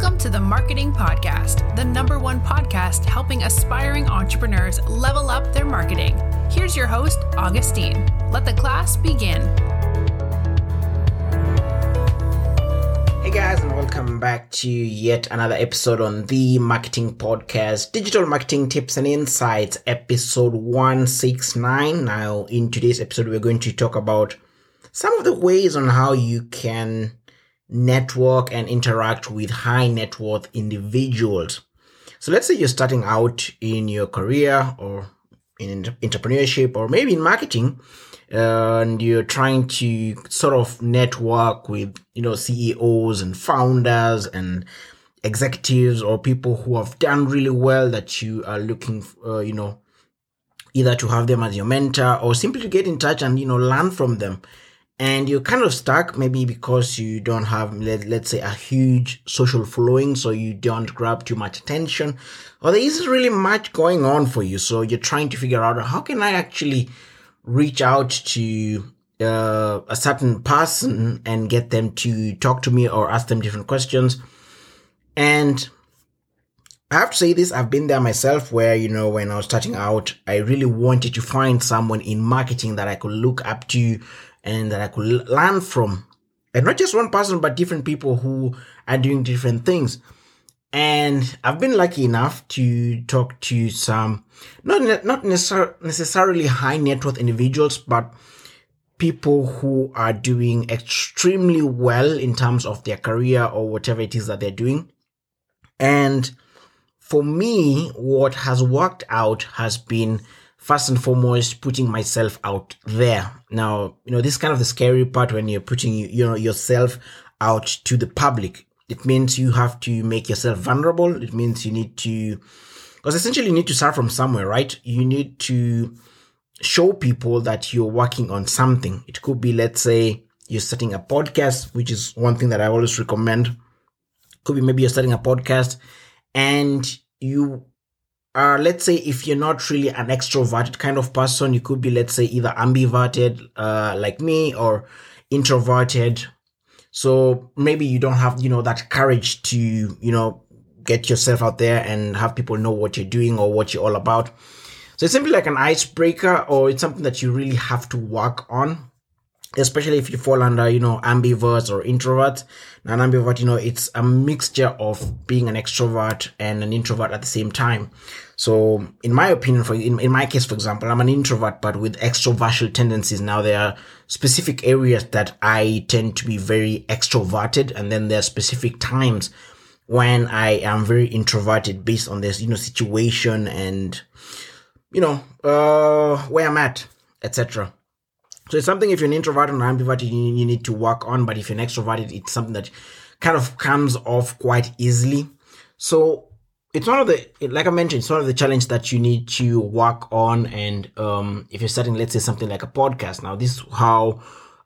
Welcome to the Marketing Podcast, the number one podcast helping aspiring entrepreneurs level up their marketing. Here's your host, Augustine. Let the class begin. Hey guys, and welcome back to yet another episode on the Marketing Podcast, Digital Marketing Tips and Insights, episode 169. Now, in today's episode, we're going to talk about some of the ways on how you can network and interact with high net worth individuals. So let's say you're starting out in your career or in entrepreneurship or maybe in marketing and you're trying to sort of network with, you know, CEOs and founders and executives or people who have done really well that you are looking, uh, you know, either to have them as your mentor or simply to get in touch and, you know, learn from them and you're kind of stuck maybe because you don't have let, let's say a huge social following so you don't grab too much attention or there isn't really much going on for you. So you're trying to figure out how can i actually reach out to uh, a certain person and get them to talk to me or ask them different questions. And I have to say this, I've been there myself where, you know, when I was starting out, I really wanted to find someone in marketing that I could look up to and that I could learn from. And not just one person, but different people who are doing different things. And I've been lucky enough to talk to some, not, not necessarily high net worth individuals, but people who are doing extremely well in terms of their career or whatever it is that they're doing. And for me, what has worked out has been first and foremost putting myself out there. Now, you know, this is kind of the scary part when you're putting, you know, yourself out to the public. It means you have to make yourself vulnerable. It means you need to, because essentially you need to start from somewhere, right? You need to show people that you're working on something. It could be, let's say, you're starting a podcast, which is one thing that I always recommend. Could be maybe you're starting a podcast and you uh, let's say if you're not really an extroverted kind of person, you could be, let's say, either ambiverted, uh, like me, or introverted. So maybe you don't have, you know, that courage to, you know, get yourself out there and have people know what you're doing or what you're all about. So it's simply like an icebreaker, or it's something that you really have to work on especially if you fall under, you know, ambiverts or introverts. Now, an ambivert, you know, it's a mixture of being an extrovert and an introvert at the same time. So, in my opinion, for in, in my case, for example, I'm an introvert, but with extroverted tendencies. Now, there are specific areas that I tend to be very extroverted, and then there are specific times when I am very introverted based on this, you know, situation and, you know, uh, where I'm at, etc. So it's something if you're an introvert or an ambivert, you, you need to work on. But if you're an extrovert, it's something that kind of comes off quite easily. So it's one of the, like I mentioned, it's one of the challenge that you need to work on. And um, if you're starting, let's say something like a podcast, now this is how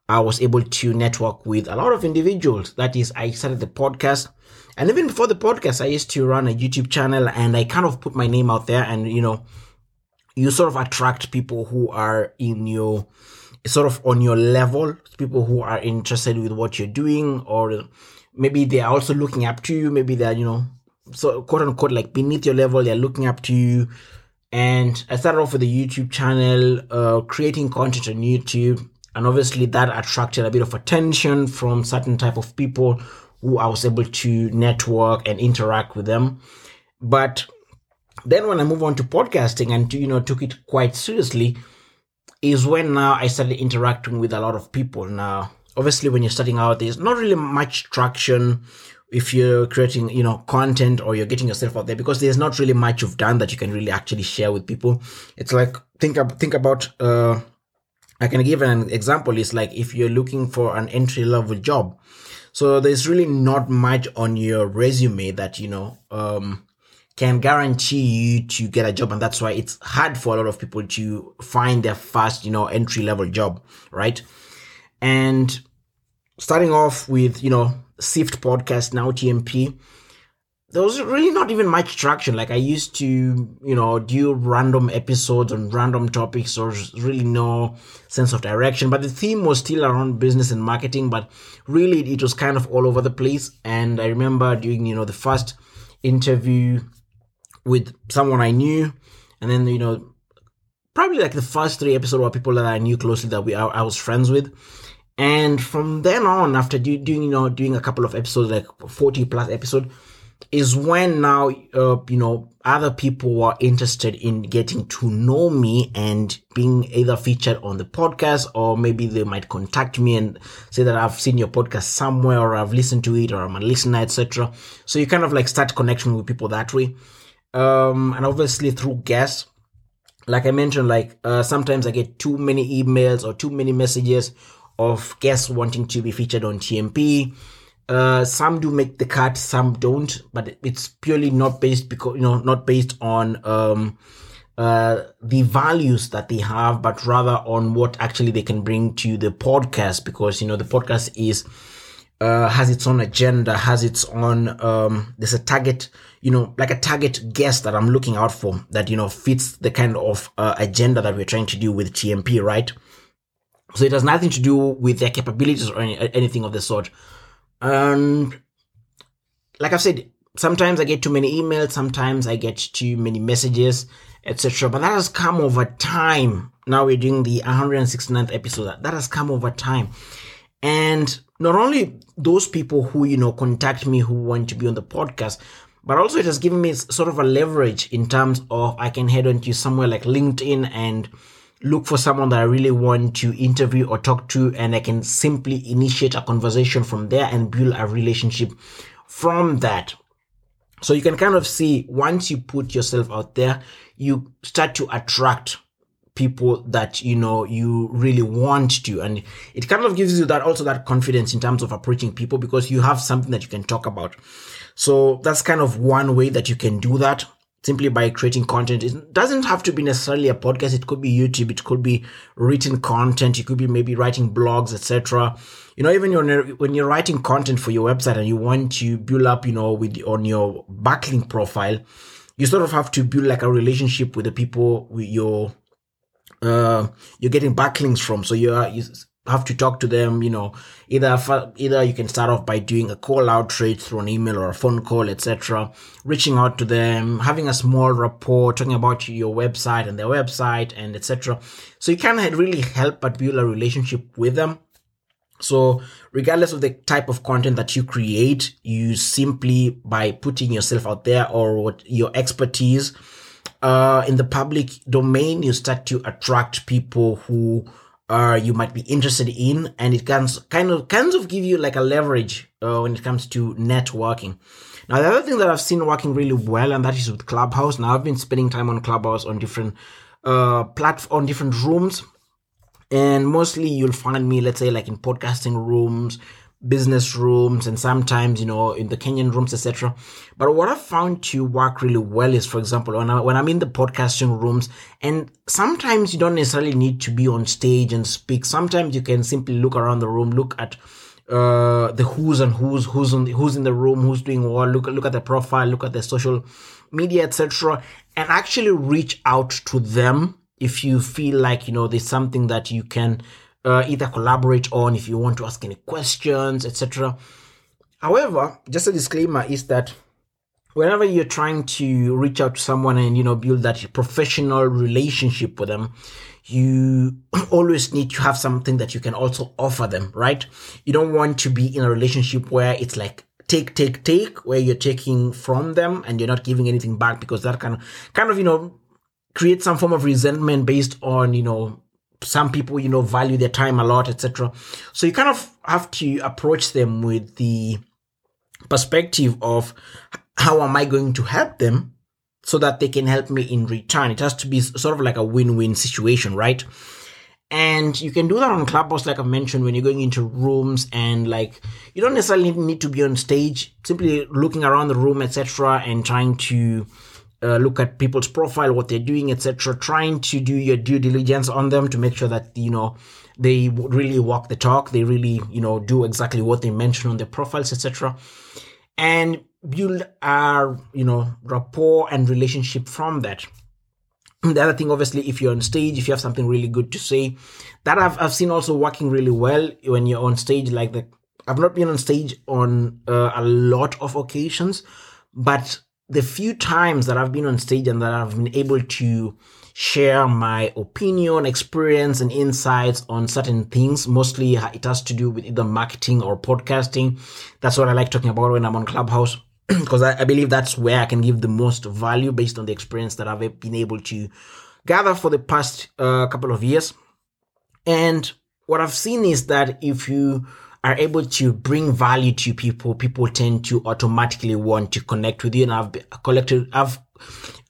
I was able to network with a lot of individuals. That is, I started the podcast. And even before the podcast, I used to run a YouTube channel and I kind of put my name out there and, you know, you sort of attract people who are in your, sort of on your level, people who are interested with what you're doing, or maybe they are also looking up to you. Maybe they're, you know, so quote unquote, like beneath your level, they're looking up to you. And I started off with a YouTube channel, uh, creating content on YouTube. And obviously that attracted a bit of attention from certain type of people who I was able to network and interact with them. But then when I move on to podcasting and, you know, took it quite seriously, is when now I started interacting with a lot of people. Now, obviously, when you're starting out, there's not really much traction if you're creating, you know, content or you're getting yourself out there because there's not really much you've done that you can really actually share with people. It's like think think about. Uh, I can give an example. It's like if you're looking for an entry level job, so there's really not much on your resume that you know um, can guarantee you to get a job. And that's why it's hard for a lot of people to find their first, you know, entry level job, right? And starting off with, you know, Sift podcast, now TMP, there was really not even much traction. Like I used to, you know, do random episodes on random topics. or really no sense of direction. But the theme was still around business and marketing. But really, it was kind of all over the place. And I remember doing, you know, the first interview with someone I knew, and then you know, probably like the first three episodes were people that I knew closely that we I, I was friends with. And from then on, after do, doing, you know, doing a couple of episodes, like 40 plus episode, is when now uh, you know other people are interested in getting to know me and being either featured on the podcast or maybe they might contact me and say that I've seen your podcast somewhere or I've listened to it or I'm a listener etc so you kind of like start connecting with people that way um and obviously through guests like I mentioned like uh, sometimes I get too many emails or too many messages of guests wanting to be featured on TMP uh, some do make the cut, some don't, but it's purely not based because you know not based on um, uh, the values that they have, but rather on what actually they can bring to the podcast. Because you know the podcast is uh, has its own agenda, has its own um, there's a target, you know, like a target guest that I'm looking out for that you know fits the kind of uh, agenda that we're trying to do with TMP, right? So it has nothing to do with their capabilities or any, anything of the sort. And like I've said, sometimes I get too many emails, sometimes I get too many messages, etc. But that has come over time. Now we're doing the 169th episode. That has come over time. And not only those people who, you know, contact me who want to be on the podcast, but also it has given me sort of a leverage in terms of I can head on to somewhere like LinkedIn and look for someone that I really want to interview or talk to, and I can simply initiate a conversation from there and build a relationship from that. So you can kind of see once you put yourself out there, you start to attract people that you know you really want to and it kind of gives you that also that confidence in terms of approaching people because you have something that you can talk about so that's kind of one way that you can do that simply by creating content. It doesn't have to be necessarily a podcast. It could be YouTube. It could be written content. You could be maybe writing blogs, etc. You know, even when you're writing content for your website and you want to build up, you know, with on your backlink profile, you sort of have to build like a relationship with the people with your uh you're getting backlinks from. So you're you have to talk to them, you know, either either you can start off by doing a call out trade through an email or a phone call, etc. Reaching out to them, having a small rapport, talking about your website and their website and etc. So you can really help but build a relationship with them. So regardless of the type of content that you create, you simply by putting yourself out there or what your expertise uh, in the public domain, you start to attract people who uh, you might be interested in, and it can kind of kind of give you like a leverage uh, when it comes to networking. Now, the other thing that I've seen working really well, and that is with Clubhouse. Now, I've been spending time on Clubhouse on different uh platform, on different rooms, and mostly you'll find me, let's say, like in podcasting rooms, business rooms and sometimes you know in the kenyan rooms etc but what i found to work really well is for example when, I, when i'm in the podcasting rooms and sometimes you don't necessarily need to be on stage and speak. Sometimes you can simply look around the room look at uh the who's and who's who's on the, who's in the room who's doing what look look at the profile look at the social media etc and actually reach out to them if you feel like you know there's something that you can uh, either collaborate on if you want to ask any questions, etc. However, just a disclaimer is that whenever you're trying to reach out to someone and you know build that professional relationship with them, you always need to have something that you can also offer them, right? You don't want to be in a relationship where it's like take, take, take, where you're taking from them and you're not giving anything back because that kind of, kind of, you know, create some form of resentment based on, you know, some people, you know, value their time a lot, etc. So you kind of have to approach them with the perspective of how am I going to help them so that they can help me in return. It has to be sort of like a win-win situation, right? And you can do that on Clubhouse, like I mentioned, when you're going into rooms and like you don't necessarily need to be on stage, simply looking around the room, etc., and trying to uh, look at people's profile, what they're doing, etc. Trying to do your due diligence on them to make sure that you know they really walk the talk. They really you know do exactly what they mention on their profiles, etc. And build our you know rapport and relationship from that the other thing obviously if you're on stage if you have something really good to say that i've, I've seen also working really well when you're on stage like the i've not been on stage on uh, a lot of occasions but the few times that i've been on stage and that i've been able to share my opinion experience and insights on certain things mostly it has to do with either marketing or podcasting that's what i like talking about when i'm on clubhouse because I, I, believe that's where I can give the most value based on the experience that I've been able to gather for the past uh, couple of years. And what I've seen is that if you are able to bring value to people, people tend to automatically want to connect with you. And I've collected, I've,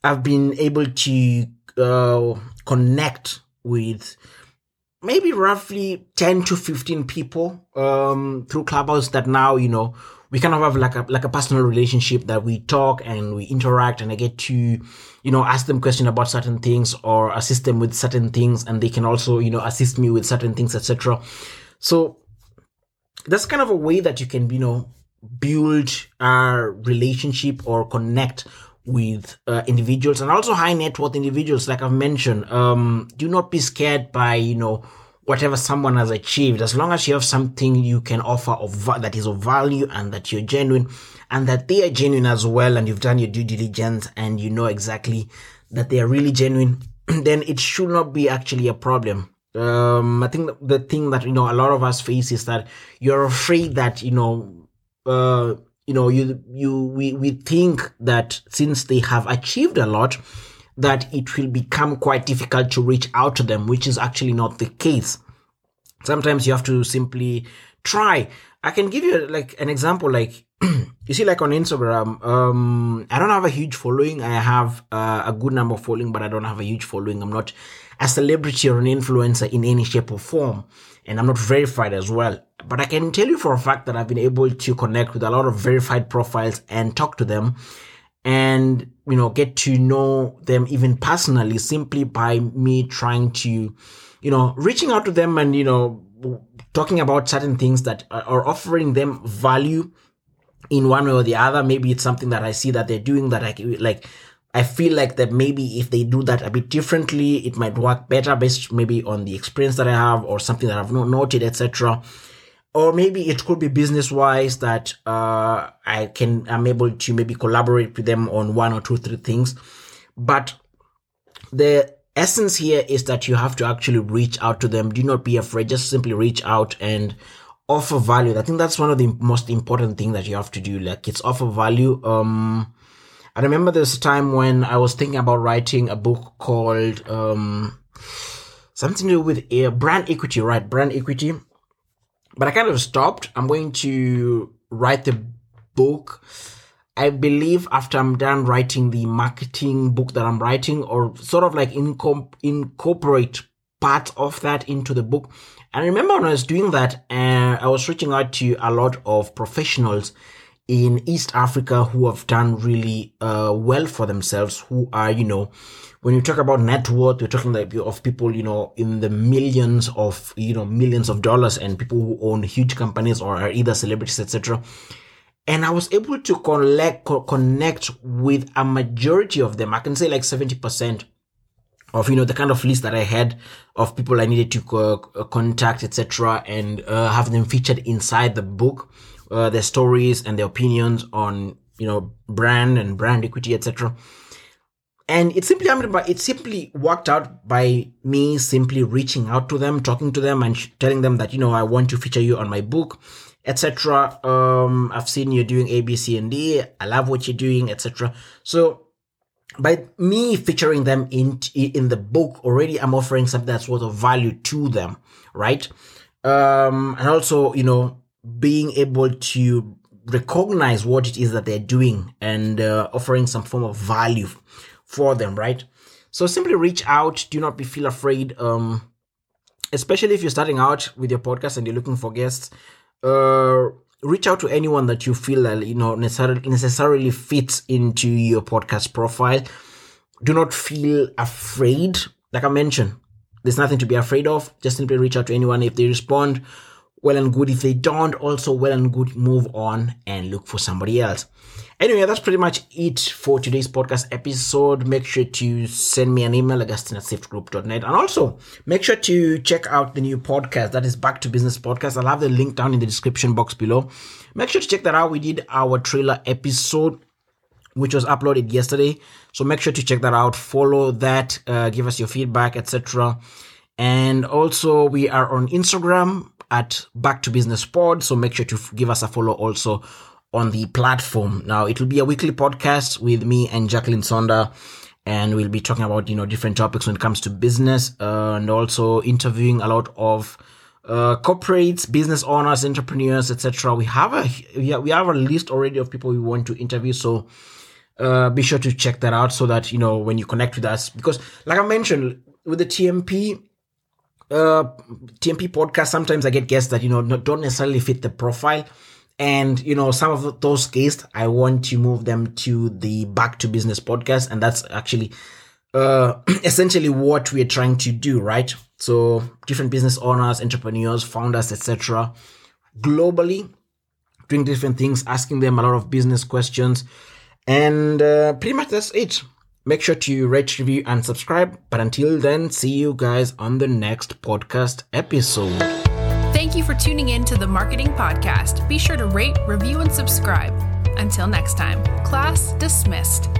I've been able to uh, connect with maybe roughly 10 to 15 people um, through Clubhouse that now, you know, we kind of have like a like a personal relationship that we talk and we interact and I get to, you know, ask them questions about certain things or assist them with certain things and they can also, you know, assist me with certain things, etc. So that's kind of a way that you can, you know, build a relationship or connect with uh, individuals and also high net worth individuals like i've mentioned um do not be scared by you know whatever someone has achieved, as long as you have something you can offer of that is of value and that you're genuine and that they are genuine as well and you've done your due diligence and you know exactly that they are really genuine, then it should not be actually a problem. Um, I think the thing that, you know, a lot of us face is that you're afraid that, you know, uh, you know, you, you, we, we think that since they have achieved a lot, that it will become quite difficult to reach out to them, which is actually not the case. Sometimes you have to simply try. I can give you like an example, like you see, like on Instagram, um, I don't have a huge following. I have uh, a good number of following, but I don't have a huge following. I'm not a celebrity or an influencer in any shape or form, and I'm not verified as well. But I can tell you for a fact that I've been able to connect with a lot of verified profiles and talk to them and you know get to know them even personally simply by me trying to you know reaching out to them and you know talking about certain things that are offering them value in one way or the other. Maybe it's something that i see that they're doing that i like i feel like that maybe if they do that a bit differently it might work better based maybe on the experience that i have or something that i've not noted etc or maybe it could be business wise that uh, I can I'm able to maybe collaborate with them on one or two three things, but the essence here is that you have to actually reach out to them. Do not be afraid. Just simply reach out and offer value. I think that's one of the most important things that you have to do. Like it's offer value. Um, I remember a time when I was thinking about writing a book called um, something to do with uh, brand equity, right? Brand equity but I kind of stopped. I'm going to write the book. I believe after I'm done writing the marketing book that I'm writing, or sort of like inco- incorporate part of that into the book. And I remember when I was doing that, uh, I was reaching out to a lot of professionals in East Africa who have done really uh, well for themselves, who are, you know, when you talk about net worth, you're talking like of people, you know, in the millions of, you know, millions of dollars and people who own huge companies or are either celebrities, etc. And I was able to collect, co- connect with a majority of them. I can say like 70% of, you know, the kind of list that I had of people I needed to co- contact, etc. and uh, have them featured inside the book, uh, their stories and their opinions on, you know, brand and brand equity, etc and it simply happened by it simply worked out by me simply reaching out to them talking to them and sh- telling them that you know i want to feature you on my book etc um i've seen you doing a b c and d i love what you're doing etc so by me featuring them in in the book already i'm offering something that's worth of value to them right um and also you know being able to recognize what it is that they're doing and uh, offering some form of value for them, right? So simply reach out. Do not be feel afraid. Um, especially if you're starting out with your podcast and you're looking for guests. Uh, reach out to anyone that you feel that you know necessarily necessarily fits into your podcast profile. Do not feel afraid. Like I mentioned, there's nothing to be afraid of. Just simply reach out to anyone. If they respond, well and good. If they don't, also well and good, move on and look for somebody else. Anyway, that's pretty much it for today's podcast episode. Make sure to send me an email, augustine at safegroup.net. And also make sure to check out the new podcast that is Back to Business Podcast. I'll have the link down in the description box below. Make sure to check that out. We did our trailer episode which was uploaded yesterday. So make sure to check that out. Follow that. Uh, give us your feedback, etc. And also, we are on Instagram at Back to Business Pod. So make sure to give us a follow also on the platform. Now, it will be a weekly podcast with me and Jacqueline Sonda. And we'll be talking about, you know, different topics when it comes to business uh, and also interviewing a lot of uh, corporates, business owners, entrepreneurs, etc. We have a we have a list already of people we want to interview. So uh, be sure to check that out so that you know when you connect with us because like i mentioned with the tmp uh tmp podcast sometimes i get guests that you know don't necessarily fit the profile and you know some of those guests i want to move them to the back to business podcast and that's actually uh essentially what we're trying to do right so different business owners entrepreneurs founders etc globally doing different things asking them a lot of business questions and uh, pretty much that's it. Make sure to rate, review, and subscribe. But until then, see you guys on the next podcast episode. Thank you for tuning in to the Marketing Podcast. Be sure to rate, review, and subscribe. Until next time, class dismissed.